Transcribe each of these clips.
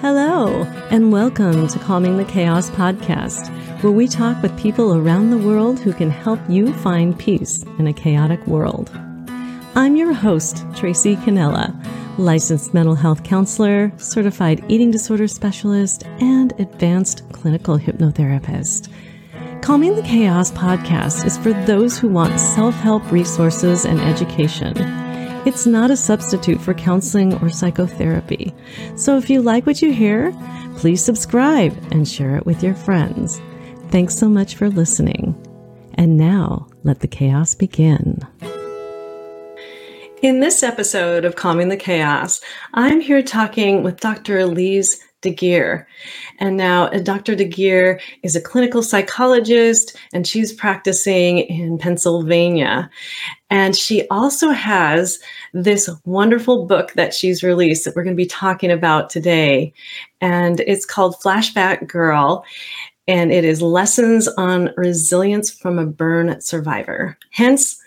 Hello, and welcome to Calming the Chaos podcast, where we talk with people around the world who can help you find peace in a chaotic world. I'm your host, Tracy Canella, licensed mental health counselor, certified eating disorder specialist, and advanced clinical hypnotherapist. Calming the Chaos podcast is for those who want self help resources and education it's not a substitute for counseling or psychotherapy. So if you like what you hear, please subscribe and share it with your friends. Thanks so much for listening. And now, let the chaos begin. In this episode of Calming the Chaos, I'm here talking with Dr. Elise Deguire. And now uh, Dr. Deguire is a clinical psychologist and she's practicing in Pennsylvania. And she also has this wonderful book that she's released that we're going to be talking about today. And it's called Flashback Girl. And it is lessons on resilience from a burn survivor. Hence,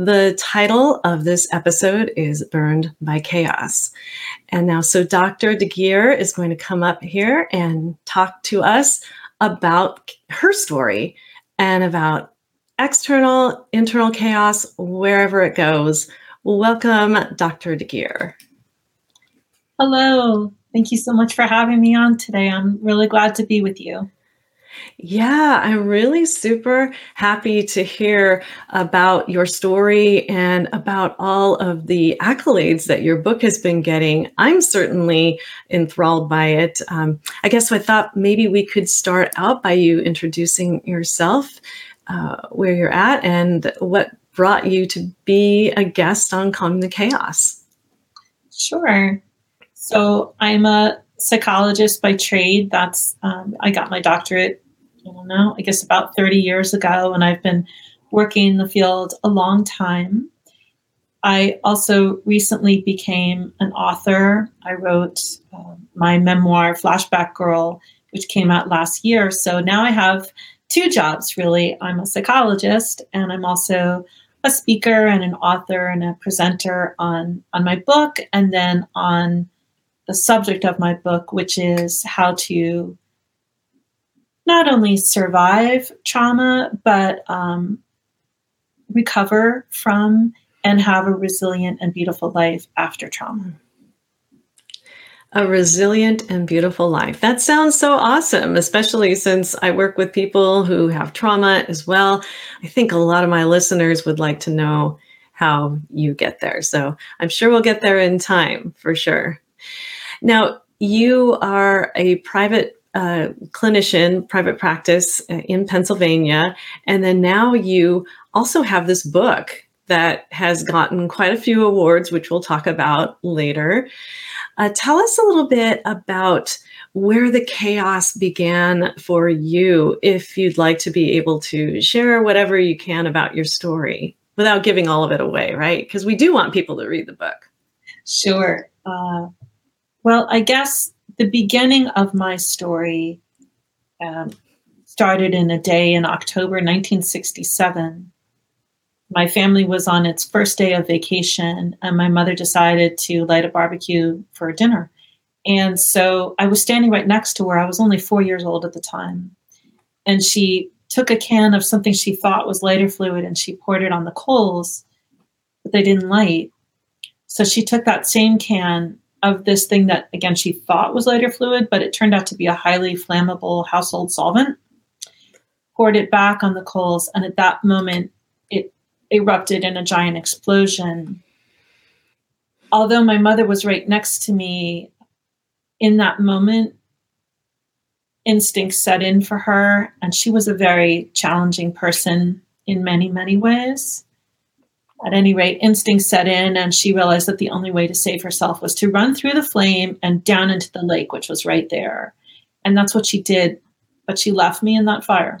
the title of this episode is Burned by Chaos. And now, so Dr. Deguire is going to come up here and talk to us about her story and about external, internal chaos, wherever it goes. Welcome, Dr. Deguire. Hello. Thank you so much for having me on today. I'm really glad to be with you. Yeah, I'm really super happy to hear about your story and about all of the accolades that your book has been getting. I'm certainly enthralled by it. Um, I guess I thought maybe we could start out by you introducing yourself, uh, where you're at, and what brought you to be a guest on Calming the Chaos. Sure. So I'm a psychologist by trade. That's um, I got my doctorate. I don't know. I guess about 30 years ago, and I've been working in the field a long time. I also recently became an author. I wrote uh, my memoir, Flashback Girl, which came out last year. So now I have two jobs really. I'm a psychologist, and I'm also a speaker and an author and a presenter on on my book, and then on the subject of my book, which is how to not only survive trauma, but um, recover from and have a resilient and beautiful life after trauma. A resilient and beautiful life. That sounds so awesome, especially since I work with people who have trauma as well. I think a lot of my listeners would like to know how you get there. So I'm sure we'll get there in time for sure. Now, you are a private uh, clinician, private practice uh, in Pennsylvania, and then now you also have this book that has gotten quite a few awards, which we'll talk about later. Uh, tell us a little bit about where the chaos began for you, if you'd like to be able to share whatever you can about your story without giving all of it away, right? Because we do want people to read the book. Sure. Uh, well, I guess the beginning of my story um, started in a day in October 1967. My family was on its first day of vacation, and my mother decided to light a barbecue for dinner. And so I was standing right next to her. I was only four years old at the time. And she took a can of something she thought was lighter fluid and she poured it on the coals, but they didn't light. So she took that same can of this thing that, again, she thought was lighter fluid, but it turned out to be a highly flammable household solvent. Poured it back on the coals, and at that moment, it erupted in a giant explosion. Although my mother was right next to me, in that moment, instinct set in for her, and she was a very challenging person in many, many ways at any rate, instinct set in, and she realized that the only way to save herself was to run through the flame and down into the lake, which was right there. And that's what she did. But she left me in that fire.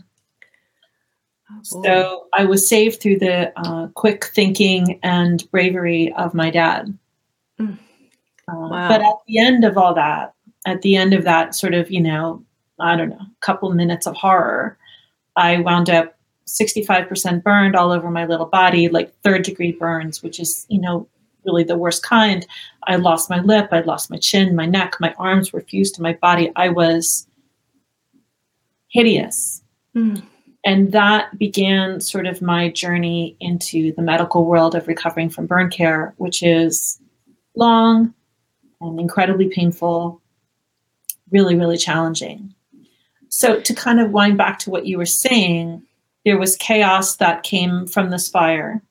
Oh, so I was saved through the uh, quick thinking and bravery of my dad. Mm. Uh, wow. But at the end of all that, at the end of that sort of, you know, I don't know, couple minutes of horror, I wound up 65% burned all over my little body, like third degree burns, which is, you know, really the worst kind. I lost my lip, I lost my chin, my neck, my arms were fused to my body. I was hideous. Mm. And that began sort of my journey into the medical world of recovering from burn care, which is long and incredibly painful, really, really challenging. So, to kind of wind back to what you were saying, there was chaos that came from this fire.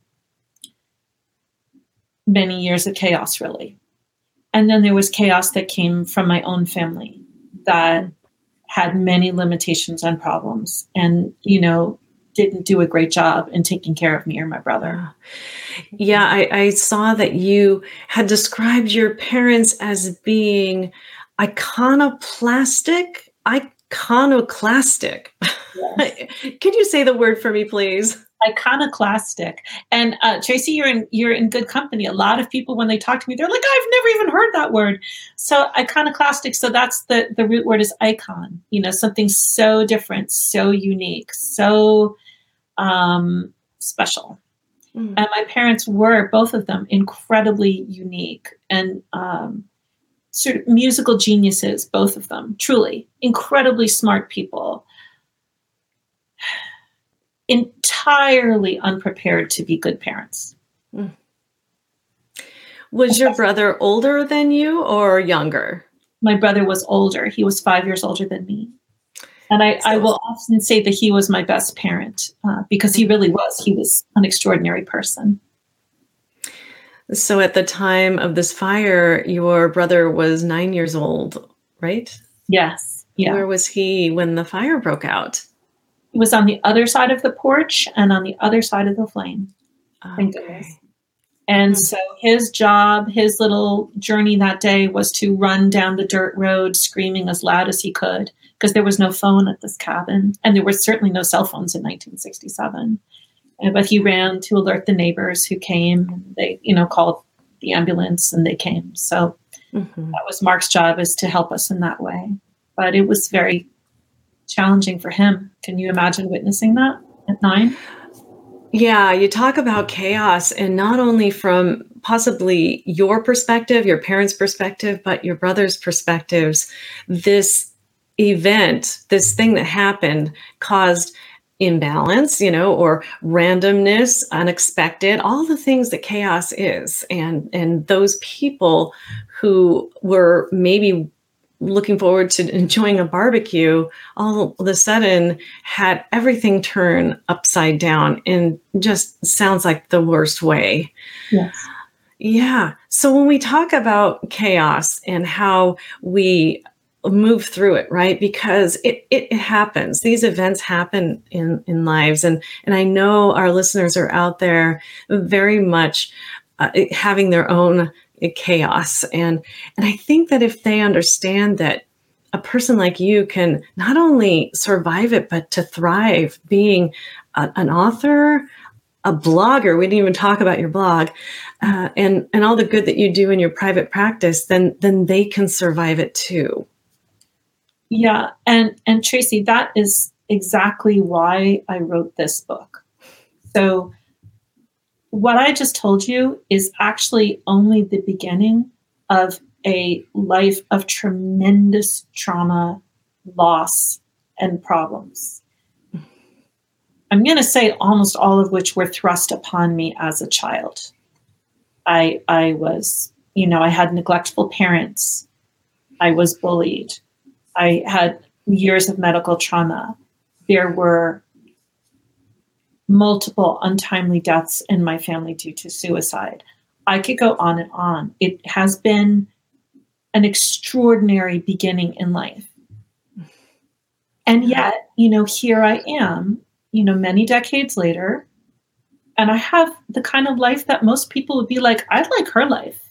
Many years of chaos, really. And then there was chaos that came from my own family that had many limitations and problems and, you know, didn't do a great job in taking care of me or my brother. Yeah, I, I saw that you had described your parents as being iconoplastic. I iconoclastic. Yes. Can you say the word for me, please? Iconoclastic. And uh, Tracy, you're in you're in good company. A lot of people, when they talk to me, they're like, "I've never even heard that word." So iconoclastic. So that's the the root word is icon. You know, something so different, so unique, so um, special. Mm. And my parents were both of them incredibly unique and um, sort of musical geniuses, both of them, truly incredibly smart people, entirely unprepared to be good parents. Mm. Was your brother older than you or younger? My brother was older. He was five years older than me. And I, I will often say that he was my best parent uh, because he really was. He was an extraordinary person. So at the time of this fire, your brother was nine years old, right? Yes. Yeah. Where was he when the fire broke out? He was on the other side of the porch and on the other side of the flame. Thank okay. goodness. And mm-hmm. so his job, his little journey that day was to run down the dirt road screaming as loud as he could because there was no phone at this cabin and there were certainly no cell phones in 1967 but he ran to alert the neighbors who came. They, you know, called the ambulance and they came. So mm-hmm. that was Mark's job is to help us in that way. But it was very challenging for him. Can you imagine witnessing that at nine? Yeah, you talk about chaos, and not only from possibly your perspective, your parents' perspective, but your brother's perspectives. This event, this thing that happened, caused imbalance, you know, or randomness, unexpected, all the things that chaos is. And and those people who were maybe looking forward to enjoying a barbecue all of a sudden had everything turn upside down and just sounds like the worst way. Yes. Yeah. So when we talk about chaos and how we move through it right? Because it, it happens. These events happen in in lives. And and i know our listeners are out there very much uh, having their own chaos. And and i think that if they understand that a person like you can not only survive it but to thrive being a, an author a blogger we didn't even talk about your blog uh, and and all the good that you do in your private practice then then they can survive it too yeah, and and Tracy, that is exactly why I wrote this book. So what I just told you is actually only the beginning of a life of tremendous trauma, loss, and problems. I'm going to say almost all of which were thrust upon me as a child. I I was, you know, I had neglectful parents. I was bullied. I had years of medical trauma. There were multiple untimely deaths in my family due to suicide. I could go on and on. It has been an extraordinary beginning in life. And yet, you know, here I am, you know, many decades later, and I have the kind of life that most people would be like, I'd like her life.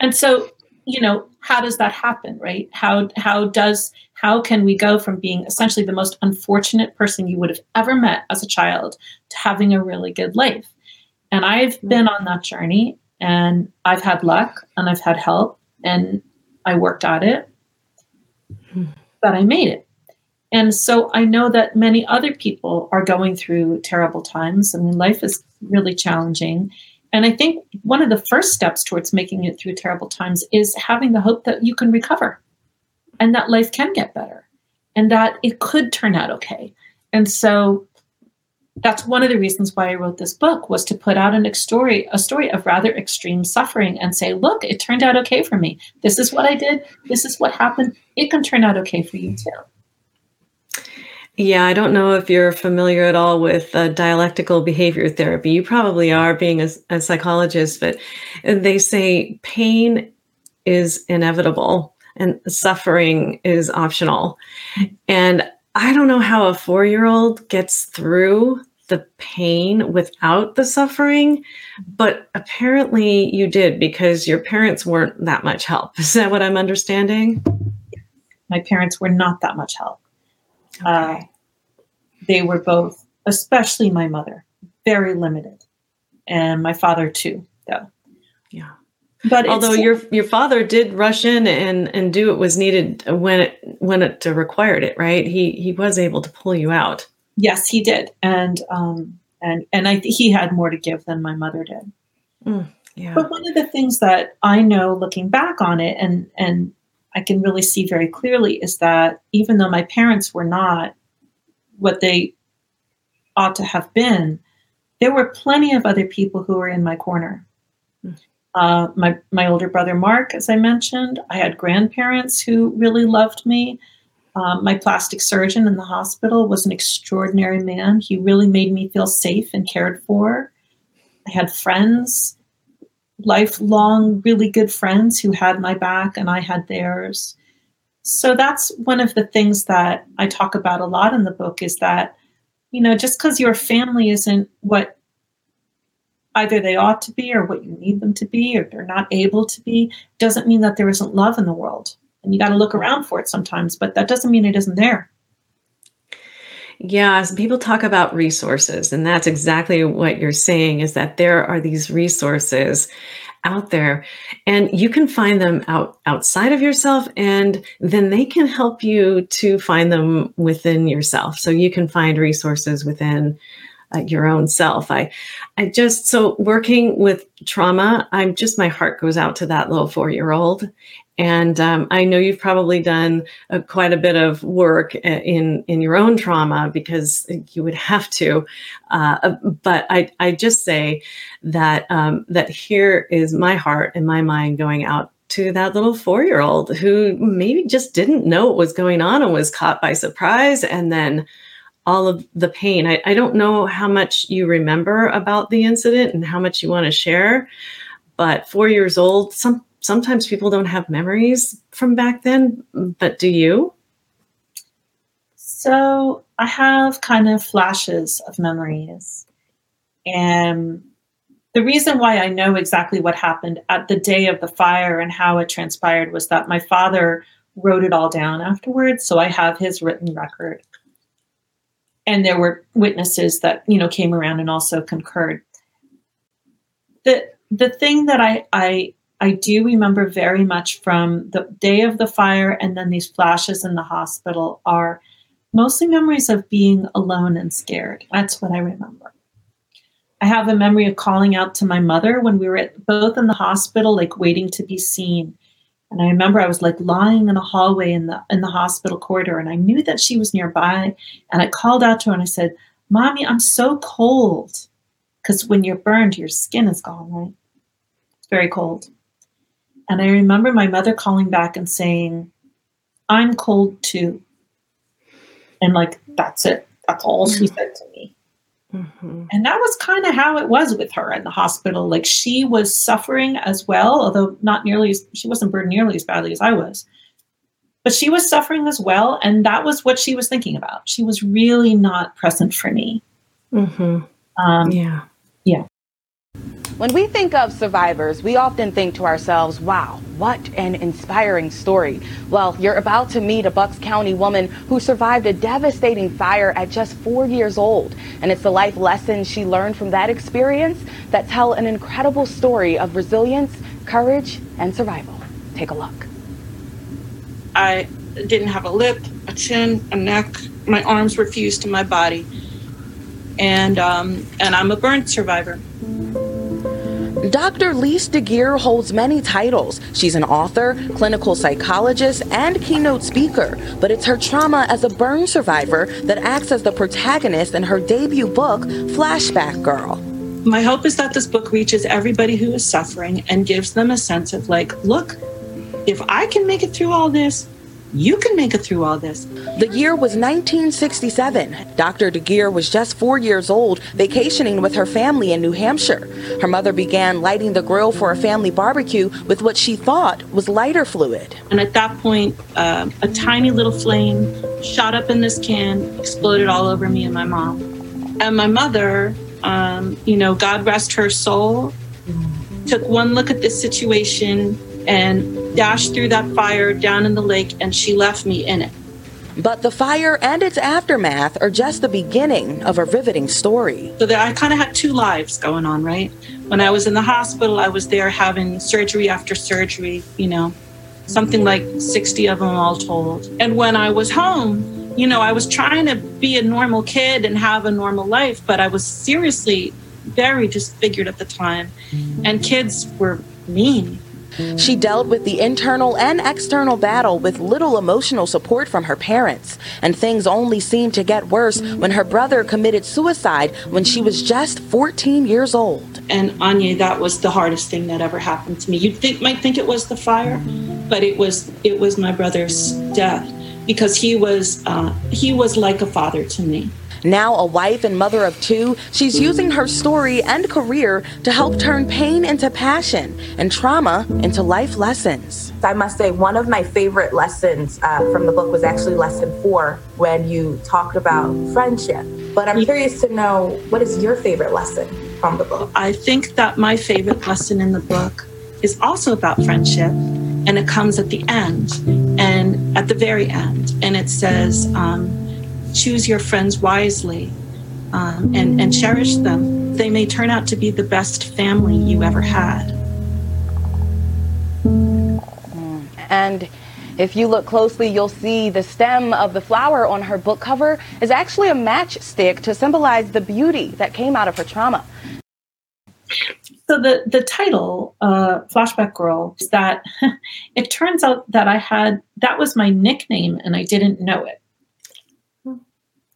And so you know how does that happen right? How how does how can we go from being essentially the most unfortunate person you would have ever met as a child to having a really good life? And i've mm-hmm. been on that journey and i've had luck and i've had help and i worked at it. Mm-hmm. but i made it. And so i know that many other people are going through terrible times. I mean life is really challenging And I think one of the first steps towards making it through terrible times is having the hope that you can recover and that life can get better and that it could turn out okay. And so that's one of the reasons why I wrote this book was to put out an story, a story of rather extreme suffering and say, look, it turned out okay for me. This is what I did. This is what happened. It can turn out okay for you too. Yeah, I don't know if you're familiar at all with uh, dialectical behavior therapy. You probably are, being a, a psychologist, but they say pain is inevitable and suffering is optional. And I don't know how a four year old gets through the pain without the suffering, but apparently you did because your parents weren't that much help. Is that what I'm understanding? My parents were not that much help. Okay. Uh, they were both, especially my mother, very limited, and my father too, though. Yeah. But although your your father did rush in and and do what was needed when it when it required it, right? He he was able to pull you out. Yes, he did, and um and and I he had more to give than my mother did. Mm, yeah. But one of the things that I know, looking back on it, and and I can really see very clearly, is that even though my parents were not what they ought to have been, there were plenty of other people who were in my corner. Mm. Uh, my my older brother Mark, as I mentioned, I had grandparents who really loved me. Um, my plastic surgeon in the hospital was an extraordinary man. He really made me feel safe and cared for. I had friends, lifelong, really good friends who had my back, and I had theirs. So that's one of the things that I talk about a lot in the book is that, you know, just because your family isn't what either they ought to be or what you need them to be or they're not able to be doesn't mean that there isn't love in the world and you got to look around for it sometimes but that doesn't mean it isn't there yeah, people talk about resources, and that's exactly what you're saying is that there are these resources out there and you can find them out outside of yourself and then they can help you to find them within yourself. So you can find resources within uh, your own self. I, I just so working with trauma. I'm just my heart goes out to that little four year old, and um, I know you've probably done uh, quite a bit of work uh, in in your own trauma because you would have to. Uh, uh, but I I just say that um, that here is my heart and my mind going out to that little four year old who maybe just didn't know what was going on and was caught by surprise and then all of the pain. I, I don't know how much you remember about the incident and how much you want to share, but four years old, some sometimes people don't have memories from back then, but do you? So I have kind of flashes of memories. And the reason why I know exactly what happened at the day of the fire and how it transpired was that my father wrote it all down afterwards. So I have his written record and there were witnesses that you know came around and also concurred. The the thing that I I I do remember very much from the day of the fire and then these flashes in the hospital are mostly memories of being alone and scared. That's what I remember. I have a memory of calling out to my mother when we were at, both in the hospital, like waiting to be seen. And I remember I was like lying in a hallway in the in the hospital corridor, and I knew that she was nearby. And I called out to her and I said, "Mommy, I'm so cold." Because when you're burned, your skin is gone, right? It's very cold. And I remember my mother calling back and saying, "I'm cold too." And like that's it. That's all she said to me. Mm-hmm. And that was kind of how it was with her in the hospital. Like she was suffering as well, although not nearly as she wasn't burned nearly as badly as I was. But she was suffering as well. And that was what she was thinking about. She was really not present for me. Mm-hmm. Um, yeah. Yeah. When we think of survivors, we often think to ourselves, wow, what an inspiring story. Well, you're about to meet a Bucks County woman who survived a devastating fire at just four years old. And it's the life lessons she learned from that experience that tell an incredible story of resilience, courage, and survival. Take a look. I didn't have a lip, a chin, a neck. My arms were fused to my body. And, um, and I'm a burn survivor. Dr. Lise Deguire holds many titles. She's an author, clinical psychologist, and keynote speaker. But it's her trauma as a burn survivor that acts as the protagonist in her debut book, Flashback Girl. My hope is that this book reaches everybody who is suffering and gives them a sense of like, look, if I can make it through all this, you can make it through all this. The year was 1967. Dr. Deguire was just four years old, vacationing with her family in New Hampshire. Her mother began lighting the grill for a family barbecue with what she thought was lighter fluid. And at that point, uh, a tiny little flame shot up in this can, exploded all over me and my mom. And my mother, um, you know, God rest her soul, took one look at this situation and dashed through that fire down in the lake, and she left me in it. But the fire and its aftermath are just the beginning of a riveting story. So that I kind of had two lives going on, right? When I was in the hospital, I was there having surgery after surgery, you know, something like 60 of them all told. And when I was home, you know, I was trying to be a normal kid and have a normal life, but I was seriously very disfigured at the time. And kids were mean. She dealt with the internal and external battle with little emotional support from her parents, and things only seemed to get worse when her brother committed suicide when she was just 14 years old. And Anya, that was the hardest thing that ever happened to me. You think might think it was the fire, but it was it was my brother's death because he was uh, he was like a father to me. Now a wife and mother of two, she's using her story and career to help turn pain into passion and trauma into life lessons. I must say, one of my favorite lessons uh, from the book was actually lesson four when you talked about friendship. But I'm curious to know what is your favorite lesson from the book? I think that my favorite lesson in the book is also about friendship, and it comes at the end and at the very end. And it says, um, choose your friends wisely um, and, and cherish them. They may turn out to be the best family you ever had. And if you look closely, you'll see the stem of the flower on her book cover is actually a matchstick to symbolize the beauty that came out of her trauma. So the the title, uh, Flashback Girl, is that it turns out that I had that was my nickname and I didn't know it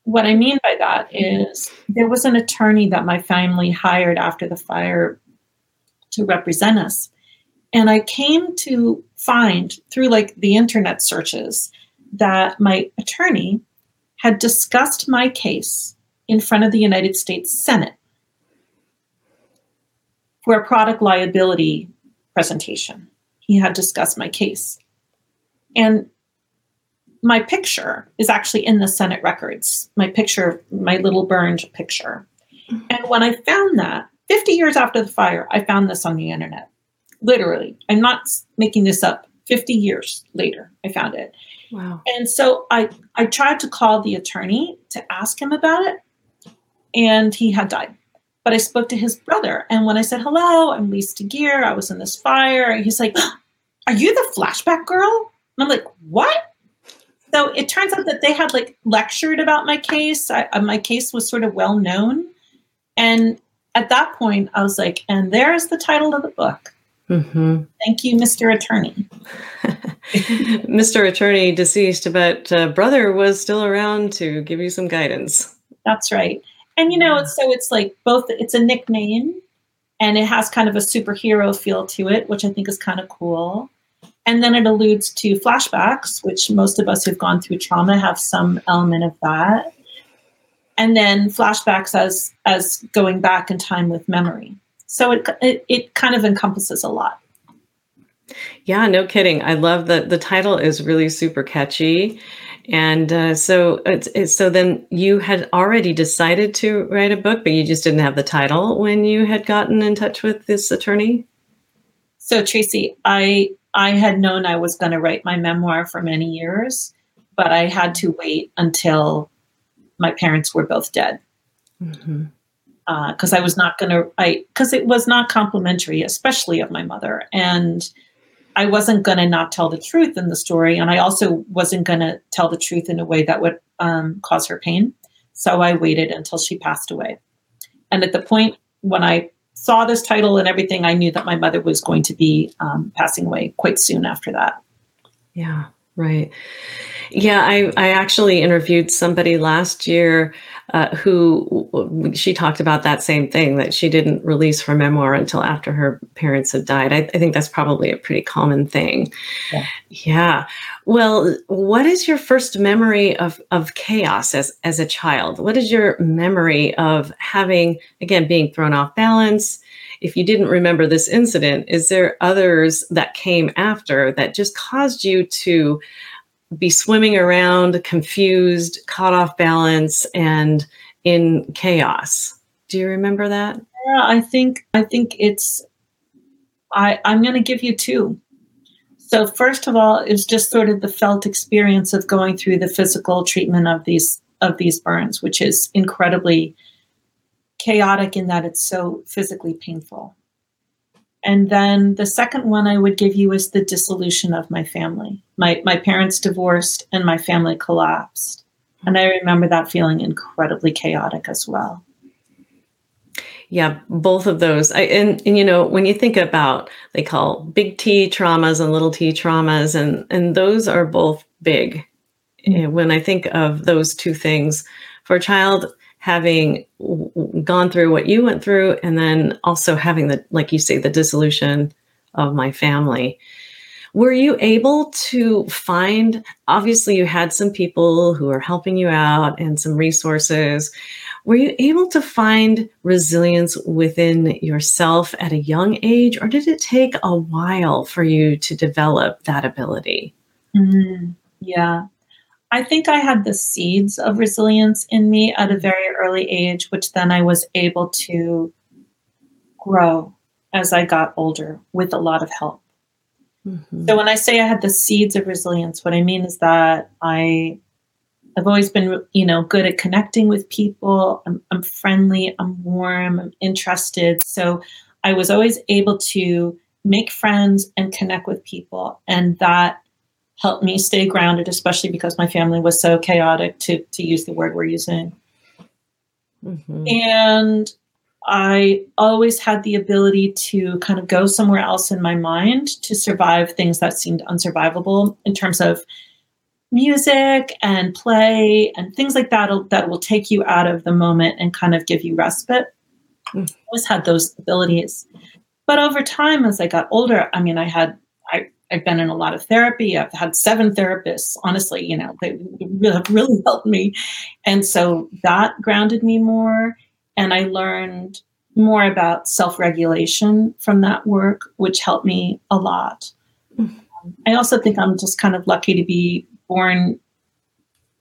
what I mean by that mm-hmm. is there was an attorney that my family hired after the fire to represent us. And I came to find through like the internet searches that my attorney had discussed my case in front of the United States Senate for a product liability presentation. He had discussed my case. And my picture is actually in the Senate records. My picture, my little burned picture. And when I found that, 50 years after the fire, I found this on the internet. Literally, I'm not making this up. 50 years later, I found it. Wow. And so I, I tried to call the attorney to ask him about it, and he had died. But I spoke to his brother, and when I said, Hello, I'm Lise Deguire, I was in this fire, he's like, Are you the flashback girl? And I'm like, What? So it turns out that they had like lectured about my case. I, uh, my case was sort of well known. And at that point, I was like, and there's the title of the book. Mm-hmm. Thank you, Mr. Attorney. Mr. Attorney deceased, but uh, brother was still around to give you some guidance. That's right. And you know, so it's like both, it's a nickname and it has kind of a superhero feel to it, which I think is kind of cool. And then it alludes to flashbacks, which most of us who've gone through trauma have some element of that. And then flashbacks as as going back in time with memory. So it it, it kind of encompasses a lot. Yeah, no kidding. I love that the title is really super catchy. And uh, so, it's, it's, so then you had already decided to write a book, but you just didn't have the title when you had gotten in touch with this attorney. So Tracy, I I had known I was going to write my memoir for many years, but I had to wait until my parents were both dead. Because mm-hmm. uh, I was not going to, I because it was not complimentary, especially of my mother, and I wasn't going to not tell the truth in the story, and I also wasn't going to tell the truth in a way that would um, cause her pain. So I waited until she passed away, and at the point when I saw this title and everything, I knew that my mother was going to be um, passing away quite soon after that. Yeah, right. Yeah, I, I actually interviewed somebody last year uh, who she talked about that same thing that she didn't release her memoir until after her parents had died. I, I think that's probably a pretty common thing. Yeah. yeah. Well, what is your first memory of, of chaos as, as a child? What is your memory of having, again, being thrown off balance? If you didn't remember this incident, is there others that came after that just caused you to be swimming around, confused, caught off balance, and in chaos. Do you remember that? Yeah, I think I think it's I, I'm gonna give you two. So first of all, it's just sort of the felt experience of going through the physical treatment of these of these burns, which is incredibly chaotic in that it's so physically painful. And then the second one I would give you is the dissolution of my family. My, my parents divorced and my family collapsed. And I remember that feeling incredibly chaotic as well. Yeah, both of those. I, and, and you know, when you think about they call big T traumas and little T traumas, and and those are both big. Mm-hmm. When I think of those two things, for a child, having gone through what you went through and then also having the like you say the dissolution of my family. Were you able to find obviously you had some people who are helping you out and some resources. Were you able to find resilience within yourself at a young age or did it take a while for you to develop that ability? Mm, yeah I think I had the seeds of resilience in me at a very early age, which then I was able to grow as I got older with a lot of help. Mm-hmm. So when I say I had the seeds of resilience, what I mean is that I I've always been, you know, good at connecting with people. I'm, I'm friendly, I'm warm, I'm interested. So I was always able to make friends and connect with people. And that helped me stay grounded, especially because my family was so chaotic, to, to use the word we're using. Mm-hmm. And I always had the ability to kind of go somewhere else in my mind to survive things that seemed unsurvivable in terms of music and play and things like that that will take you out of the moment and kind of give you respite. Mm. I always had those abilities. But over time, as I got older, I mean, I had I've been in a lot of therapy. I've had seven therapists. Honestly, you know, they have really helped me. And so that grounded me more. And I learned more about self regulation from that work, which helped me a lot. Mm-hmm. I also think I'm just kind of lucky to be born,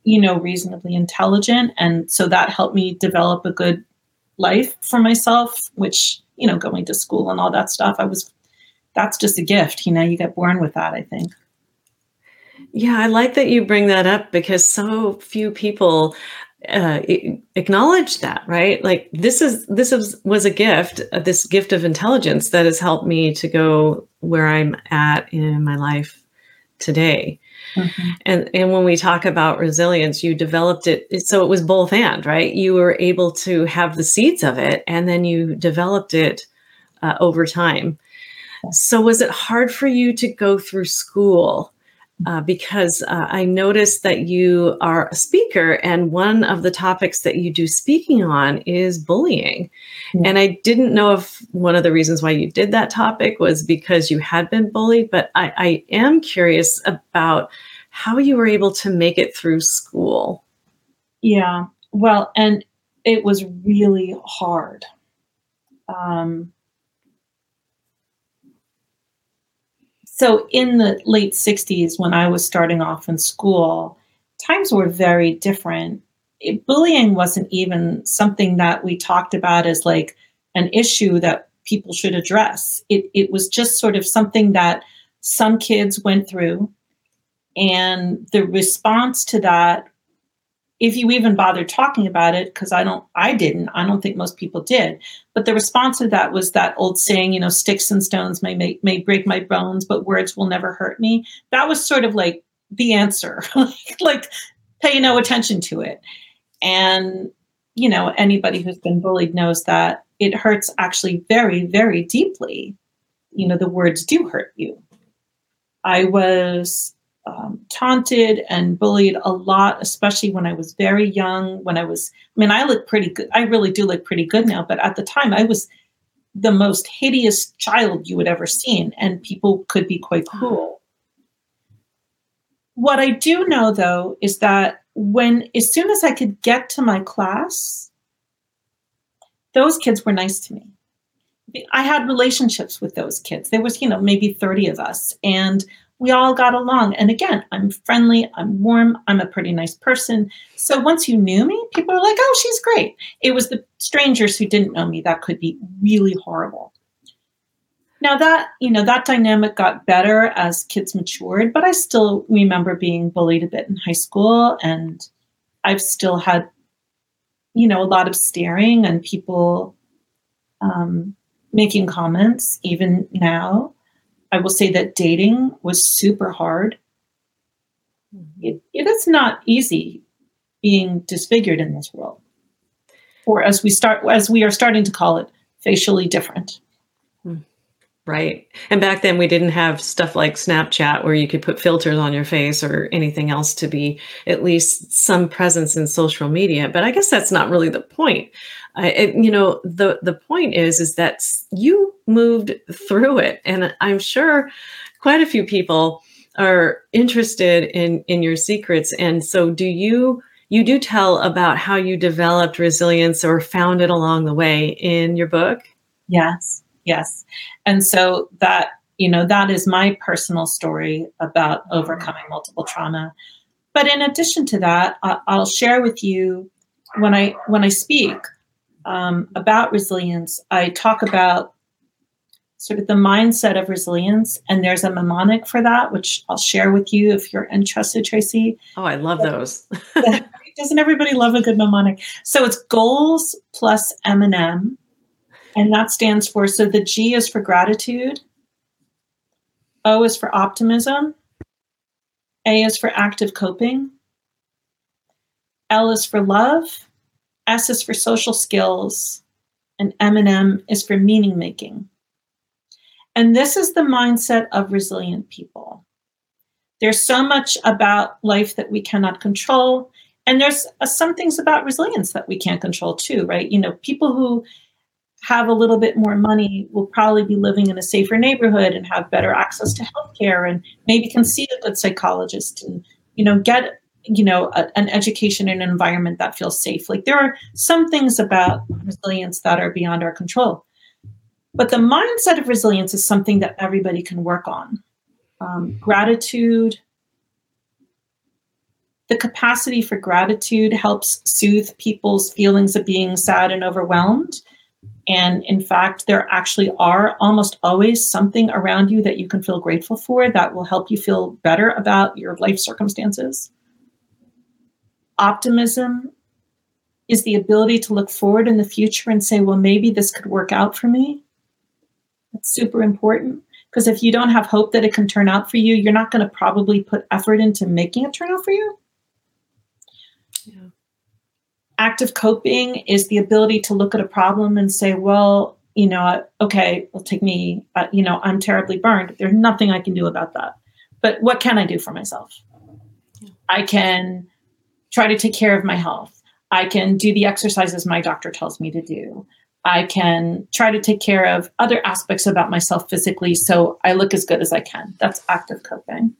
you know, reasonably intelligent. And so that helped me develop a good life for myself, which, you know, going to school and all that stuff, I was that's just a gift. You know, you get born with that, I think. Yeah, I like that you bring that up because so few people uh, acknowledge that, right? Like this is this is, was a gift, uh, this gift of intelligence that has helped me to go where I'm at in my life today. Mm-hmm. And and when we talk about resilience, you developed it so it was both and, right? You were able to have the seeds of it, and then you developed it uh, over time. So, was it hard for you to go through school? Uh, because uh, I noticed that you are a speaker, and one of the topics that you do speaking on is bullying. Yeah. And I didn't know if one of the reasons why you did that topic was because you had been bullied, but I, I am curious about how you were able to make it through school. Yeah, well, and it was really hard. Um, So in the late 60s, when I was starting off in school, times were very different. It, bullying wasn't even something that we talked about as like an issue that people should address. It, it was just sort of something that some kids went through. And the response to that if you even bothered talking about it, because I don't, I didn't, I don't think most people did. But the response to that was that old saying, you know, sticks and stones may make, may break my bones, but words will never hurt me. That was sort of like the answer, like pay no attention to it. And, you know, anybody who's been bullied knows that it hurts actually very, very deeply. You know, the words do hurt you. I was um, taunted and bullied a lot, especially when I was very young. When I was, I mean, I look pretty good. I really do look pretty good now, but at the time, I was the most hideous child you would ever seen, and people could be quite cruel. What I do know, though, is that when, as soon as I could get to my class, those kids were nice to me. I had relationships with those kids. There was, you know, maybe 30 of us, and we all got along. And again, I'm friendly, I'm warm, I'm a pretty nice person. So once you knew me, people are like, oh, she's great. It was the strangers who didn't know me that could be really horrible. Now that, you know, that dynamic got better as kids matured, but I still remember being bullied a bit in high school and I've still had, you know, a lot of staring and people um, making comments even now. I will say that dating was super hard. Mm-hmm. It, it is not easy being disfigured in this world, or as we start, as we are starting to call it, facially different. Right. And back then we didn't have stuff like Snapchat where you could put filters on your face or anything else to be at least some presence in social media. But I guess that's not really the point. I, it, you know, the the point is is that you moved through it, and I'm sure quite a few people are interested in in your secrets. And so, do you? You do tell about how you developed resilience or found it along the way in your book. Yes, yes, and so that you know that is my personal story about overcoming multiple trauma. But in addition to that, I'll share with you when I when I speak um, about resilience, I talk about sort of the mindset of resilience, and there's a mnemonic for that, which I'll share with you if you're interested, Tracy. Oh, I love those. Doesn't everybody love a good mnemonic? So it's goals plus M and M, and that stands for so the G is for gratitude, O is for optimism, A is for active coping, L is for love, S is for social skills, and M&M is for meaning making. And this is the mindset of resilient people. There's so much about life that we cannot control. And there's uh, some things about resilience that we can't control too, right? You know, people who have a little bit more money will probably be living in a safer neighborhood and have better access to healthcare and maybe can see a good psychologist and, you know, get you know a, an education and an environment that feels safe. Like there are some things about resilience that are beyond our control. But the mindset of resilience is something that everybody can work on. Um, gratitude the capacity for gratitude helps soothe people's feelings of being sad and overwhelmed and in fact there actually are almost always something around you that you can feel grateful for that will help you feel better about your life circumstances optimism is the ability to look forward in the future and say, well, maybe this could work out for me. That's super important because if you don't have hope that it can turn out for you, you're not going to probably put effort into making it turn out for you. Yeah. Active coping is the ability to look at a problem and say, well, you know, okay, it'll take me, uh, you know, I'm terribly burned. There's nothing I can do about that. But what can I do for myself? I can try to take care of my health. I can do the exercises my doctor tells me to do. I can try to take care of other aspects about myself physically so I look as good as I can. That's active coping.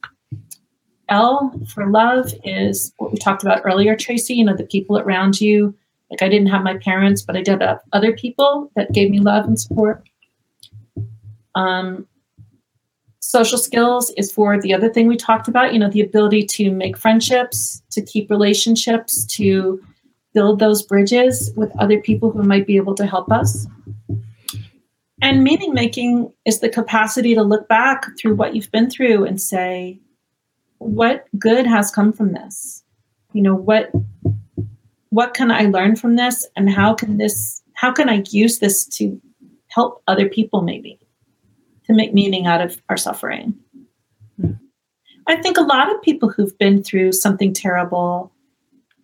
L for love is what we talked about earlier, Tracy, you know, the people around you. Like I didn't have my parents, but I did have other people that gave me love and support. Um, social skills is for the other thing we talked about, you know, the ability to make friendships, to keep relationships, to build those bridges with other people who might be able to help us. And meaning making is the capacity to look back through what you've been through and say, what good has come from this? You know, what what can I learn from this and how can this how can I use this to help other people maybe? to make meaning out of our suffering. Hmm. I think a lot of people who've been through something terrible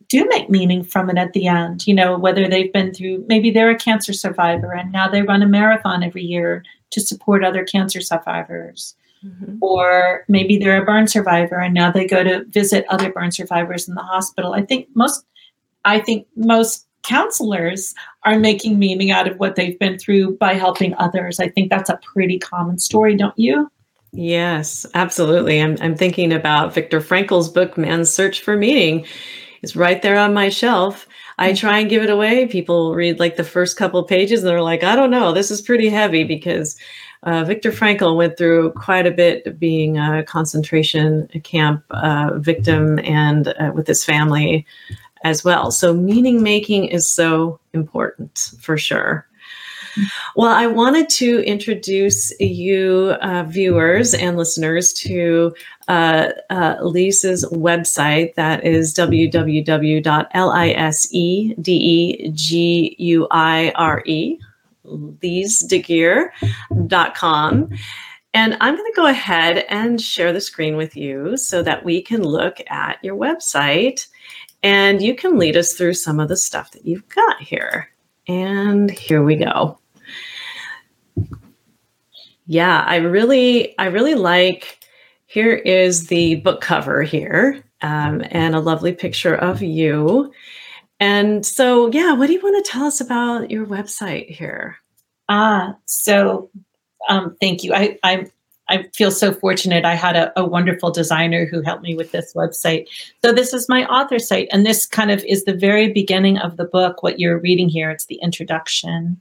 do make meaning from it at the end. You know, whether they've been through, maybe they're a cancer survivor and now they run a marathon every year to support other cancer survivors. Mm-hmm. Or maybe they're a burn survivor and now they go to visit other burn survivors in the hospital. I think most, I think most counselors are making meaning out of what they've been through by helping others. I think that's a pretty common story, don't you? Yes, absolutely. I'm, I'm thinking about Viktor Frankl's book, Man's Search for Meaning. It's right there on my shelf. I mm. try and give it away. People read like the first couple pages and they're like, I don't know, this is pretty heavy because uh, Viktor Frankl went through quite a bit being a concentration camp uh, victim and uh, with his family as well. So, meaning making is so important for sure. Well, I wanted to introduce you, uh, viewers and listeners, to uh, uh, Lise's website. That is www.lisedeguire, lisedeguire.com. And I'm going to go ahead and share the screen with you so that we can look at your website and you can lead us through some of the stuff that you've got here. And here we go. Yeah, I really, I really like. Here is the book cover here, um, and a lovely picture of you. And so, yeah, what do you want to tell us about your website here? Ah, so um, thank you. I, I I feel so fortunate. I had a, a, wonderful designer who helped me with this website. So this is my author site, and this kind of is the very beginning of the book. What you're reading here, it's the introduction.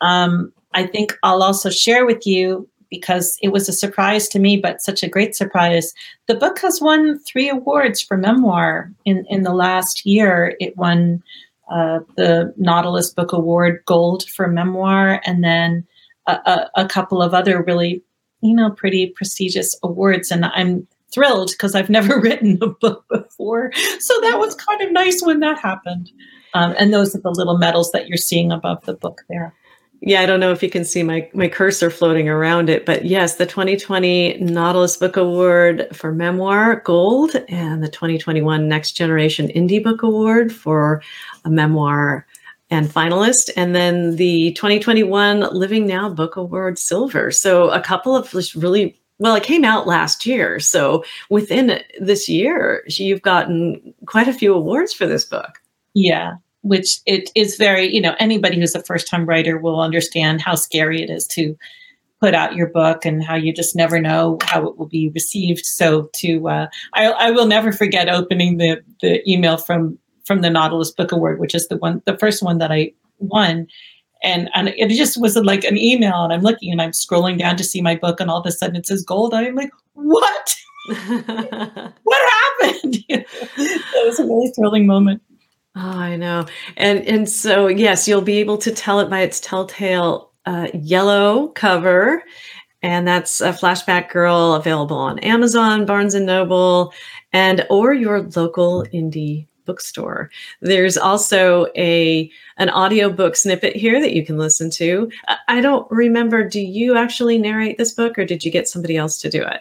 Um, I think I'll also share with you because it was a surprise to me, but such a great surprise. The book has won three awards for memoir in, in the last year. It won uh, the Nautilus Book Award Gold for memoir, and then a, a, a couple of other really, you know, pretty prestigious awards. And I'm thrilled because I've never written a book before. So that was kind of nice when that happened. Um, and those are the little medals that you're seeing above the book there. Yeah, I don't know if you can see my, my cursor floating around it, but yes, the 2020 Nautilus Book Award for Memoir Gold and the 2021 Next Generation Indie Book Award for a memoir and finalist, and then the 2021 Living Now Book Award Silver. So a couple of just really well, it came out last year. So within this year, you've gotten quite a few awards for this book. Yeah, which it is very, you know, anybody who's a first time writer will understand how scary it is to put out your book and how you just never know how it will be received. So to, uh, I, I will never forget opening the, the email from, from the Nautilus Book Award, which is the one, the first one that I won. And, and it just was like an email and I'm looking and I'm scrolling down to see my book and all of a sudden it says gold. I'm like, what? what happened? it was a really thrilling moment. Oh, I know. And and so yes, you'll be able to tell it by its telltale uh, yellow cover. And that's a flashback girl available on Amazon, Barnes and Noble, and or your local indie bookstore. There's also a an audiobook snippet here that you can listen to. I don't remember, do you actually narrate this book or did you get somebody else to do it?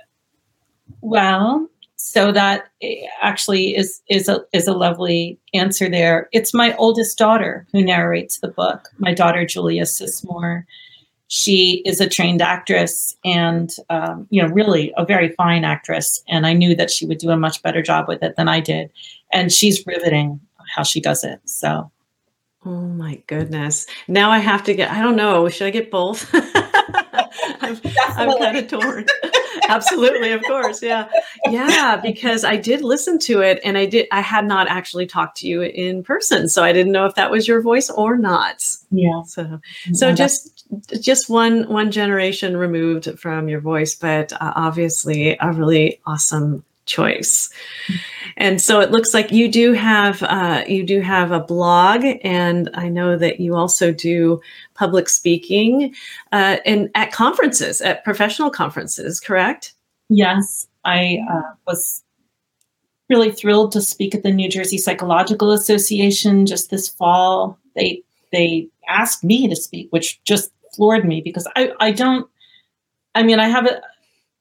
Well, so that eh, actually is is a is a lovely answer there. It's my oldest daughter who narrates the book. My daughter Julia Sismore. She is a trained actress and um, you know really a very fine actress. And I knew that she would do a much better job with it than I did. And she's riveting how she does it. So. Oh my goodness! Now I have to get. I don't know. Should I get both? I'm, I'm kind of torn. Absolutely, of course. Yeah. Yeah, because I did listen to it and I did I had not actually talked to you in person, so I didn't know if that was your voice or not. Yeah. So so yeah, just just one one generation removed from your voice, but uh, obviously a really awesome choice. And so it looks like you do have uh, you do have a blog, and I know that you also do public speaking uh, and at conferences, at professional conferences. Correct? Yes, I uh, was really thrilled to speak at the New Jersey Psychological Association just this fall. They they asked me to speak, which just floored me because I I don't. I mean, I have a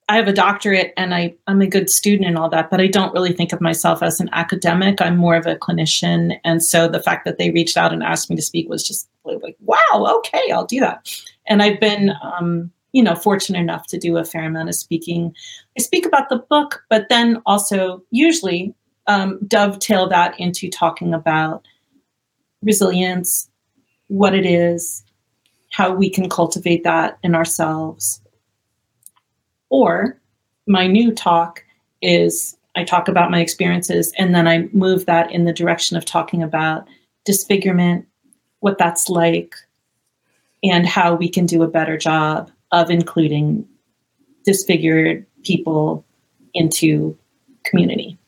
I have a doctorate and I, I'm a good student and all that, but I don't really think of myself as an academic. I'm more of a clinician. And so the fact that they reached out and asked me to speak was just like, wow, okay, I'll do that. And I've been, um, you know, fortunate enough to do a fair amount of speaking. I speak about the book, but then also usually um, dovetail that into talking about resilience, what it is, how we can cultivate that in ourselves. Or my new talk is I talk about my experiences and then I move that in the direction of talking about disfigurement, what that's like, and how we can do a better job of including disfigured people into community.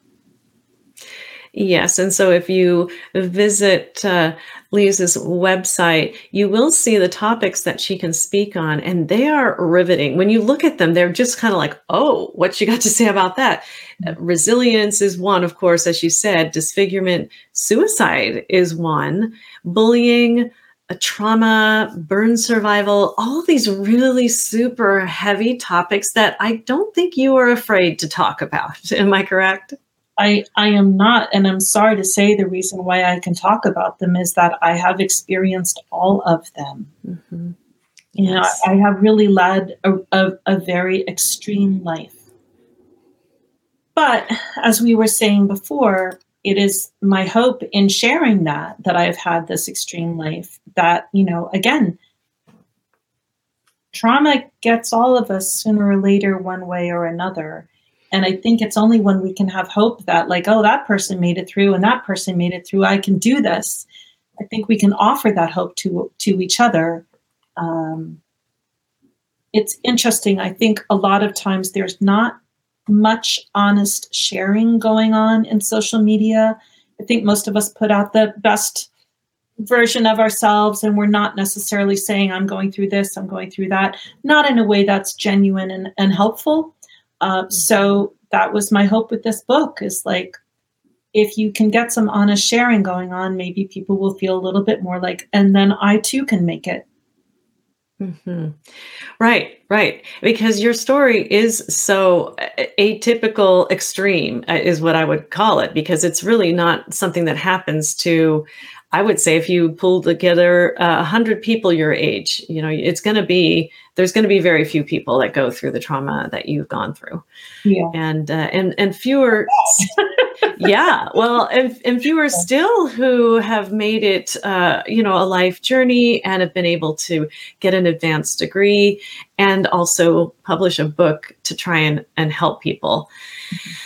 Yes. And so if you visit uh, Liz's website, you will see the topics that she can speak on, and they are riveting. When you look at them, they're just kind of like, oh, what you got to say about that? Uh, resilience is one, of course, as you said, disfigurement, suicide is one, bullying, a trauma, burn survival, all these really super heavy topics that I don't think you are afraid to talk about. Am I correct? I, I am not, and I'm sorry to say the reason why I can talk about them is that I have experienced all of them. Mm-hmm. You know, I have really led a, a, a very extreme life. But as we were saying before, it is my hope in sharing that that I've had this extreme life that, you know, again, trauma gets all of us sooner or later, one way or another. And I think it's only when we can have hope that, like, oh, that person made it through and that person made it through, I can do this. I think we can offer that hope to to each other. Um, it's interesting. I think a lot of times there's not much honest sharing going on in social media. I think most of us put out the best version of ourselves and we're not necessarily saying, I'm going through this, I'm going through that, not in a way that's genuine and, and helpful. Uh, so that was my hope with this book is like, if you can get some honest sharing going on, maybe people will feel a little bit more like, and then I too can make it. Mm-hmm. Right, right. Because your story is so atypical, extreme, uh, is what I would call it, because it's really not something that happens to I would say if you pull together uh, a uh, hundred people your age, you know, it's going to be there's going to be very few people that go through the trauma that you've gone through, yeah, and uh, and and fewer, yeah, well, and, and fewer still who have made it, uh, you know, a life journey and have been able to get an advanced degree and also publish a book to try and and help people.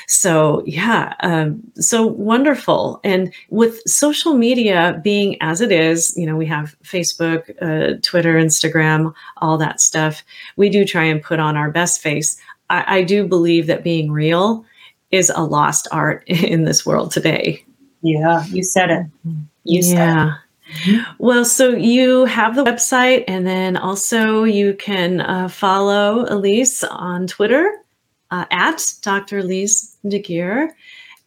So, yeah, um, so wonderful. And with social media being as it is, you know, we have Facebook, uh, Twitter, Instagram, all that stuff. We do try and put on our best face. I, I do believe that being real is a lost art in this world today. Yeah, you said it. You yeah. Said it. Well, so you have the website, and then also you can uh, follow Elise on Twitter uh, at Dr. Elise Deguire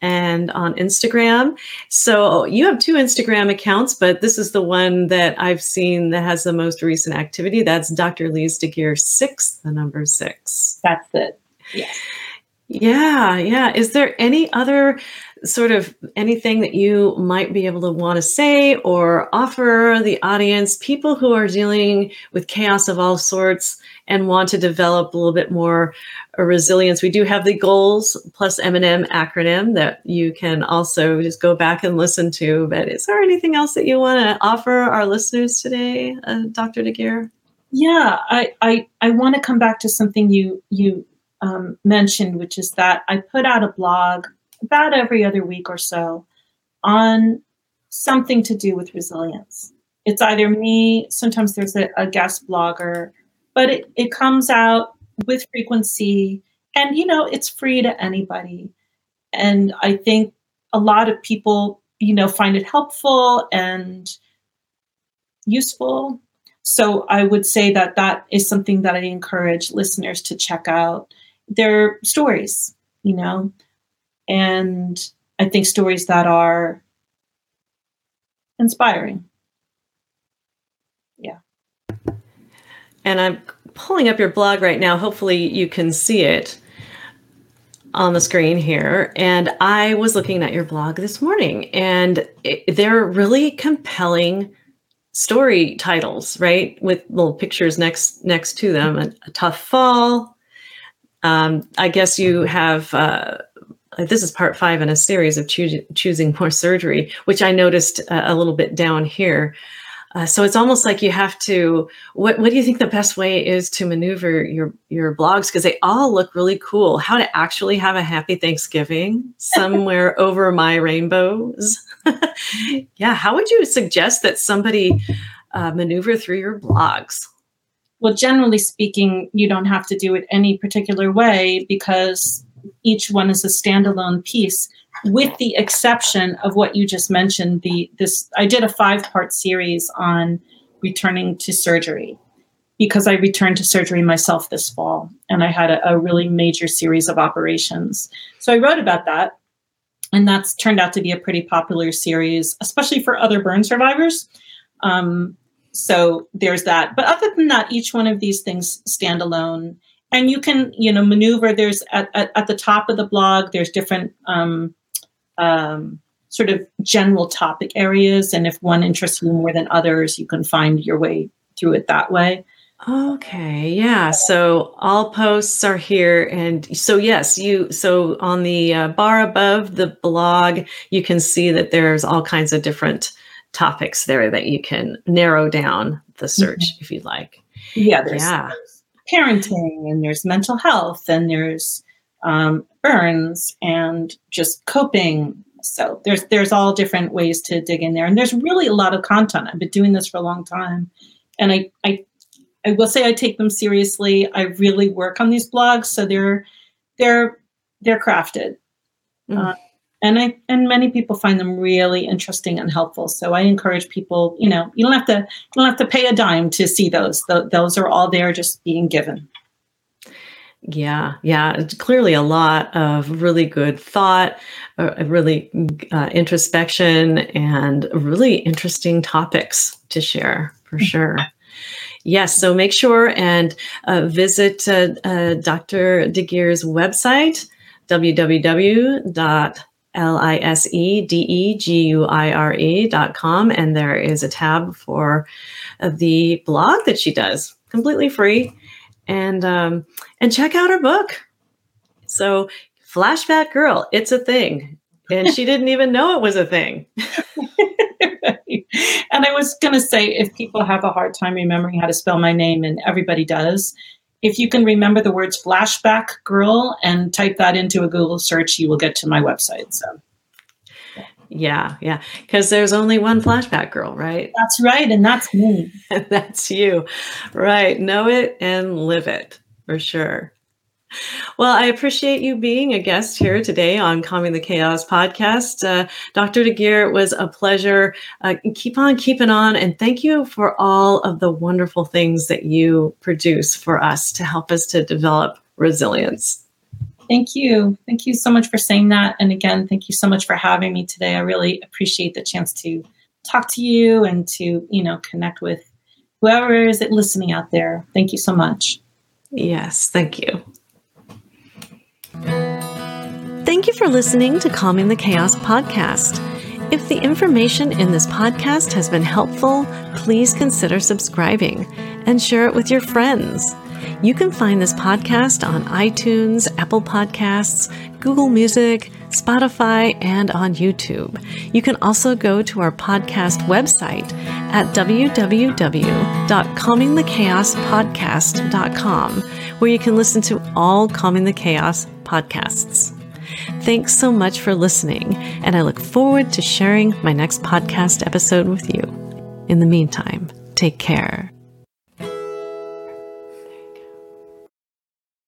and on Instagram. So you have two Instagram accounts, but this is the one that I've seen that has the most recent activity. That's Dr. Elise Deguire six, the number six. That's it. Yes. Yeah, yeah. Yeah. Is there any other sort of anything that you might be able to want to say or offer the audience, people who are dealing with chaos of all sorts and want to develop a little bit more resilience? We do have the goals plus M&M acronym that you can also just go back and listen to. But is there anything else that you want to offer our listeners today, uh, Dr. Deguire? Yeah, I, I, I want to come back to something you you um, mentioned, which is that I put out a blog about every other week or so on something to do with resilience. It's either me, sometimes there's a, a guest blogger, but it, it comes out with frequency and, you know, it's free to anybody. And I think a lot of people, you know, find it helpful and useful. So I would say that that is something that I encourage listeners to check out their stories, you know, and I think stories that are inspiring. Yeah. And I'm pulling up your blog right now. Hopefully, you can see it on the screen here. And I was looking at your blog this morning, and it, they're really compelling story titles, right? With little pictures next next to them. A, a tough fall. Um, I guess you have. Uh, this is part five in a series of choo- choosing more surgery, which I noticed uh, a little bit down here. Uh, so it's almost like you have to. What What do you think the best way is to maneuver your your blogs? Because they all look really cool. How to actually have a happy Thanksgiving somewhere over my rainbows. yeah. How would you suggest that somebody uh, maneuver through your blogs? Well, generally speaking, you don't have to do it any particular way because each one is a standalone piece with the exception of what you just mentioned the this i did a five part series on returning to surgery because i returned to surgery myself this fall and i had a, a really major series of operations. So i wrote about that and that's turned out to be a pretty popular series especially for other burn survivors. Um, so there's that but other than that each one of these things stand alone and you can you know maneuver there's at, at, at the top of the blog there's different um, um, sort of general topic areas. And if one interests you more than others, you can find your way through it that way. Okay, yeah. So all posts are here, and so yes, you. So on the uh, bar above the blog, you can see that there's all kinds of different topics there that you can narrow down the search mm-hmm. if you'd like. Yeah, there's, yeah. There's parenting, and there's mental health, and there's um, burns and just coping. So there's there's all different ways to dig in there, and there's really a lot of content. I've been doing this for a long time, and I I I will say I take them seriously. I really work on these blogs, so they're they're they're crafted, mm. uh, and I and many people find them really interesting and helpful. So I encourage people. You know, you don't have to you don't have to pay a dime to see those. The, those are all there, just being given. Yeah, yeah, it's clearly a lot of really good thought, uh, really uh, introspection, and really interesting topics to share for mm. sure. Yes, so make sure and uh, visit uh, dot Dr. Deguire's website, www.lisedeguire.com, and there is a tab for the blog that she does, completely free and um, and check out her book. So, Flashback Girl, it's a thing, and she didn't even know it was a thing. and I was going to say, if people have a hard time remembering how to spell my name, and everybody does, if you can remember the words Flashback Girl and type that into a Google search, you will get to my website. So. Yeah, yeah. Because there's only one flashback girl, right? That's right. And that's me. that's you. Right. Know it and live it for sure. Well, I appreciate you being a guest here today on Calming the Chaos podcast. Uh, Dr. Deguire, it was a pleasure. Uh, keep on keeping on. And thank you for all of the wonderful things that you produce for us to help us to develop resilience. Thank you. Thank you so much for saying that. And again, thank you so much for having me today. I really appreciate the chance to talk to you and to, you know, connect with whoever is listening out there. Thank you so much. Yes, thank you. Thank you for listening to Calming the Chaos podcast. If the information in this podcast has been helpful, please consider subscribing and share it with your friends. You can find this podcast on iTunes, Apple Podcasts, Google Music, Spotify, and on YouTube. You can also go to our podcast website at www.calmingthechaospodcast.com, where you can listen to all Calming the Chaos podcasts. Thanks so much for listening, and I look forward to sharing my next podcast episode with you. In the meantime, take care.